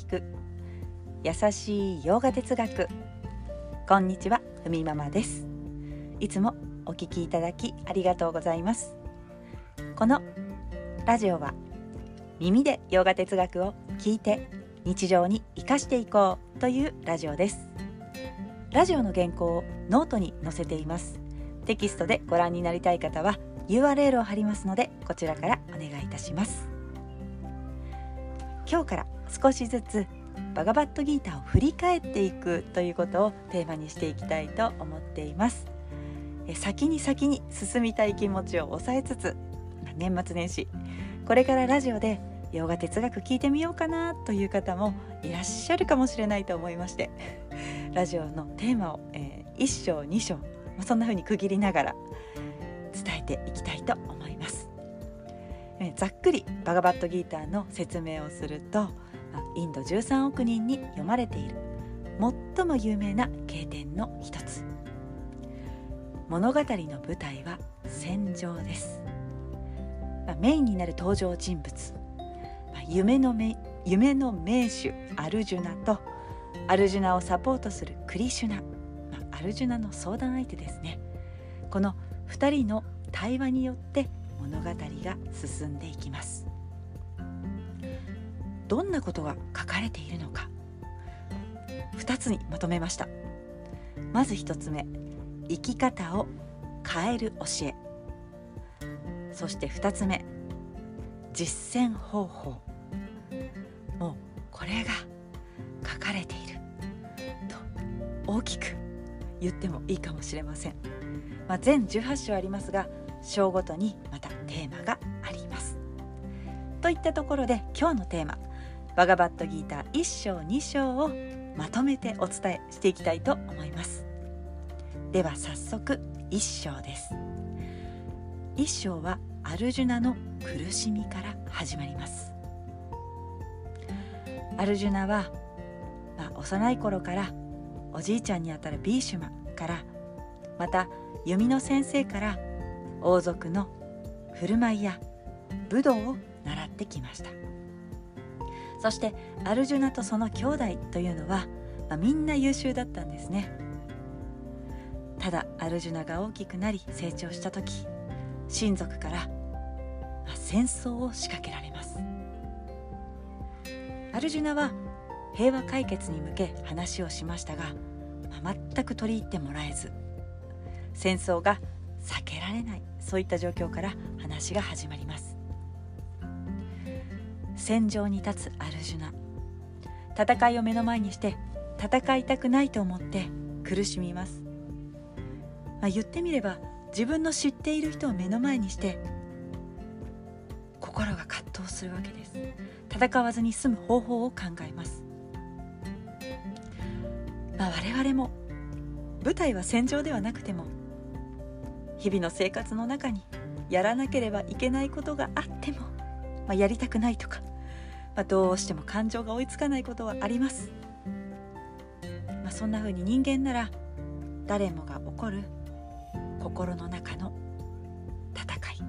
聞く。優しいヨガ哲学。こんにちはふみママです。いつもお聞きいただきありがとうございます。このラジオは耳でヨガ哲学を聞いて日常に生かしていこうというラジオです。ラジオの原稿をノートに載せています。テキストでご覧になりたい方は URL を貼りますのでこちらからお願いいたします。今日から少しずつバガバットギーターを振り返っていくということをテーマにしていきたいと思っています先に先に進みたい気持ちを抑えつつ年末年始これからラジオで洋画哲学聞いてみようかなという方もいらっしゃるかもしれないと思いましてラジオのテーマを、えー、1章2章そんな風に区切りながら伝えていきたいと思います。えざっくりバガバットギーターの説明をするとインド13億人に読まれている。最も有名な経典の一つ。物語の舞台は戦場です、まあ、メインになる登場人物、まあ、夢のめ夢の名手アルジュナとアルジュナをサポートするクリシュナ、まあ、アルジュナの相談相手ですね。この2人の対話によって物語が進んでいきます。どんなことが書かれているのか。2つにまとめました。まず1つ目。生き方を変える教え。そして2つ目。実践方法。もうこれが書かれている。と大きく言ってもいいかもしれません、まあ、全18章ありますが章ごとにまたテーマがあります。といったところで今日のテーマ。バガバットギーター1章2章をまとめてお伝えしていきたいと思います。では早速1章です。1章はアルジュナの苦しみから始まります。アルジュナは、まあ、幼い頃からおじいちゃんにあたるビーシュマからまた弓の先生から王族の振る舞いや武道を習ってきました。そしてアルジュナとその兄弟というのは、まあ、みんな優秀だったんですね。ただアルジュナが大きくなり成長した時親族から、まあ、戦争を仕掛けられます。アルジュナは平和解決に向け話をしましたが、まあ、全く取り入ってもらえず戦争が避けられないそういった状況から話が始まります。戦場に立つアルジュナ。戦いを目の前にして戦いたくないと思って苦しみます、まあ、言ってみれば自分の知っている人を目の前にして心が葛藤するわけです。戦わずに済む方法を考えます、まあ、我々も舞台は戦場ではなくても日々の生活の中にやらなければいけないことがあっても、まあ、やりたくないとかまあ、どうしても感情が追いつかないことはあります、まあ、そんな風に人間なら誰もが起こる心の中の戦い、ま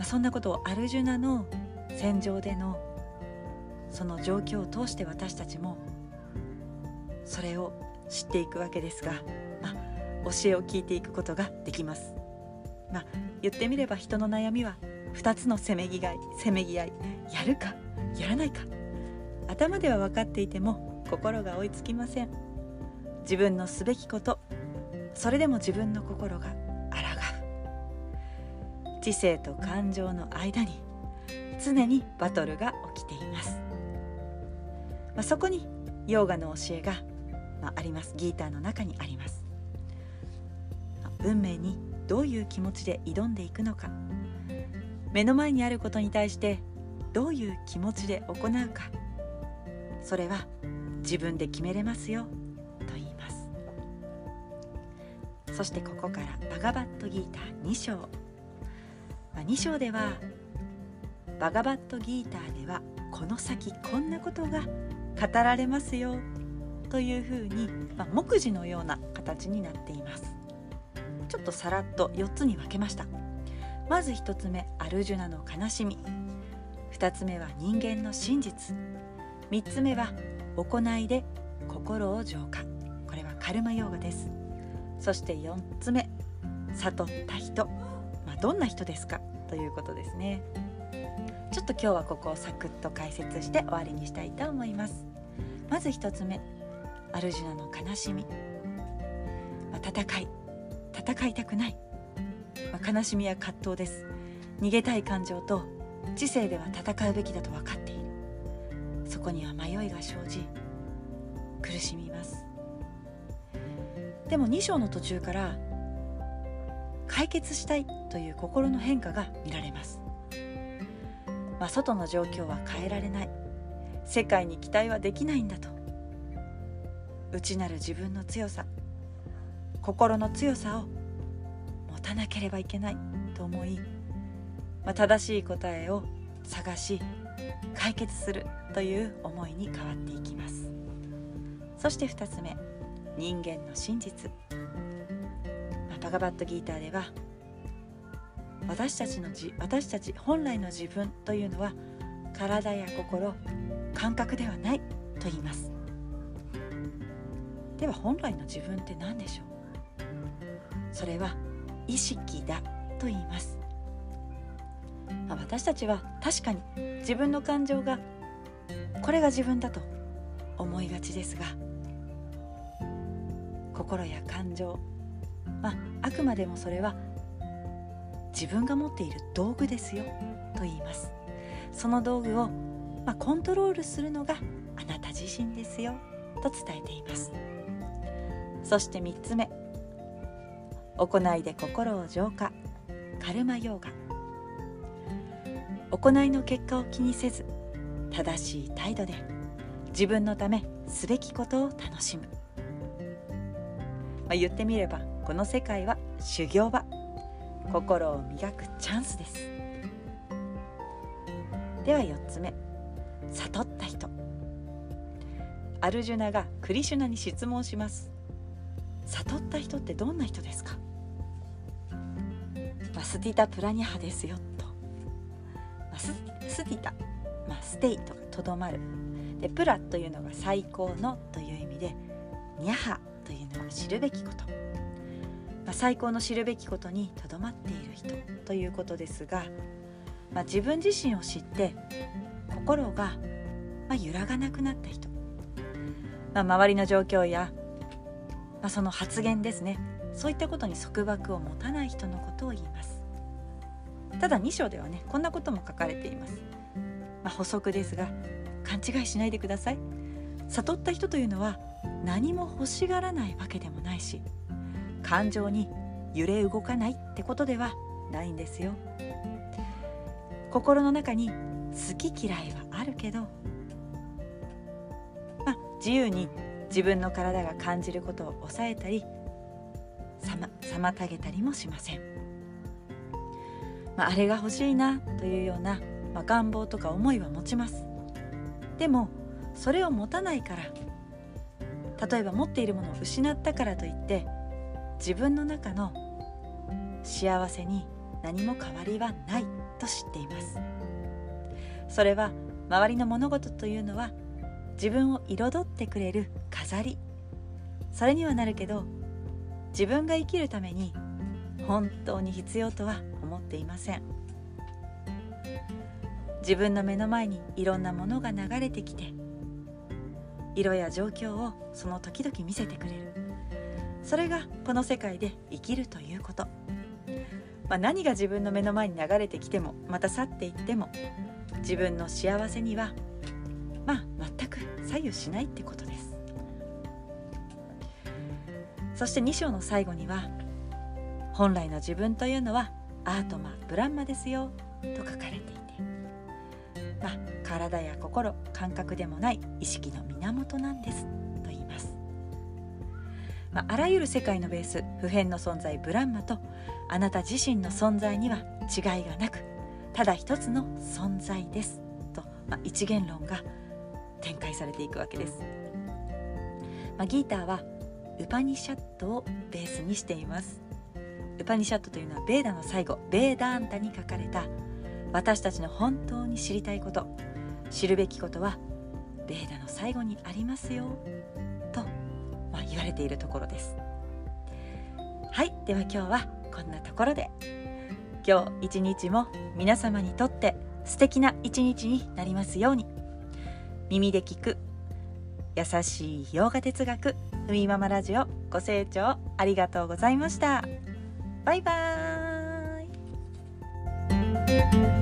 あ、そんなことをアルジュナの戦場でのその状況を通して私たちもそれを知っていくわけですが、まあ、教えを聞いていくことができます。まあ、言ってみれば人の悩みは2つのせめぎ合いせめぎ合い。やるかやらないか。頭では分かっていても心が追いつきません。自分のすべきことそれでも自分の心が抗う。知性と感情の間に常にバトルが起きています、まあ、そこにヨーガの教えが、まあ、あります。ギーターの中にあります、運命にどういう気持ちで挑んでいくのか。目の前にあることに対してどういう気持ちで行うか。それは自分で決めれますよと言います。そしてここからバガバットギーター2章、まあ、2章ではバガバットギーターではこの先こんなことが語られますよというふうに、まあ、目次のような形になっています。ちょっとさらっと4つに分けました。まず1つ目アルジュナの悲しみ。2つ目は人間の真実。3つ目は行いで心を浄化。これはカルマヨーガです。そして4つ目悟った人、まあ、どんな人ですか？ということですね。ちょっと今日はここをサクッと解説して終わりにしたいと思います。まず1つ目アルジュナの悲しみ、まあ、戦い。戦いたくない、まあ、悲しみや葛藤です。逃げたい感情と知性では戦うべきだと分かっている。そこには迷いが生じ苦しみます。でも2章の途中から解決したいという心の変化が見られます、まあ、外の状況は変えられない。世界に期待はできないんだと。内なる自分の強さ心の強さを持たなければいけないと思い、まあ、正しい答えを探し解決するという思いに変わっていきます。そして2つ目人間の真実。まバガバットギーターでは私たちのじ私たち本来の自分というのは体や心感覚ではないと言います。では本来の自分って何でしょう？それは意識だと言います。私たちは確かに自分の感情がこれが自分だと思いがちですが心や感情まあ、あくまでもそれは自分が持っている道具ですよと言います。その道具を、まあ、コントロールするのがあなた自身ですよと伝えています。そして3つ目。行いで心を浄化。カルマヨーガ。行いの結果を気にせず正しい態度で自分のためすべきことを楽しむ、まあ、言ってみればこの世界は修行場。心を磨くチャンスです。では4つ目。悟った人。アルジュナがクリシュナに質問します。悟った人ってどんな人ですか？マスティタ・プラニハですよと。マススティタ、まあ、ステイとかとどまる。でプラというのが最高のという意味でニャハというのは知るべきこと。まあ、最高の知るべきことにとどまっている人ということですが、まあ、自分自身を知って心が、まあ、揺らがなくなった人、まあ、周りの状況や、まあ、その発言ですね。そういったことに束縛を持たない人のことを言います。ただ2章ではねこんなことも書かれています、まあ、補足ですが勘違いしないでください。悟った人というのは何も欲しがらないわけでもないし感情に揺れ動かないってことではないんですよ。心の中に好き嫌いはあるけどまあ自由に自分の体が感じることを抑えたり妨げたりもしません、まあ、あれが欲しいなというような、まあ、願望とか思いは持ちます。でもそれを持たないから例えば持っているものを失ったからといって自分の中の幸せに何も変わりはないと知っています。それは周りの物事というのは自分を彩ってくれる飾り。それにはなるけど自分が生きるために本当に必要とは思っていません。自分の目の前にいろんなものが流れてきて色や状況をその時々見せてくれる。それがこの世界で生きるということ、まあ、何が自分の目の前に流れてきてもまた去っていっても自分の幸せにはまあ全く左右しないってことです。そして2章の最後には本来の自分というのはアートマブランマですよと書かれていて。まあ体や心感覚でもない意識の源なんですと言いまあ、あらゆる世界のベース普遍の存在ブランマとあなた自身の存在には違いがなくただ一つの存在ですと、まあ、一元論が展開されていくわけです、まあ、ギーターはウパニシャットをベースにしています。ウパニシャットというのはベーダの最後ベーダーンタに書かれた私たちの本当に知りたいこと知るべきことはベーダの最後にありますよと、まあ、言われているところです。はいでは今日はこんなところで。今日一日も皆様にとって素敵な一日になりますように。耳で聞く。優しい洋画哲学ふみママラジオご清聴ありがとうございました。バイバーイ。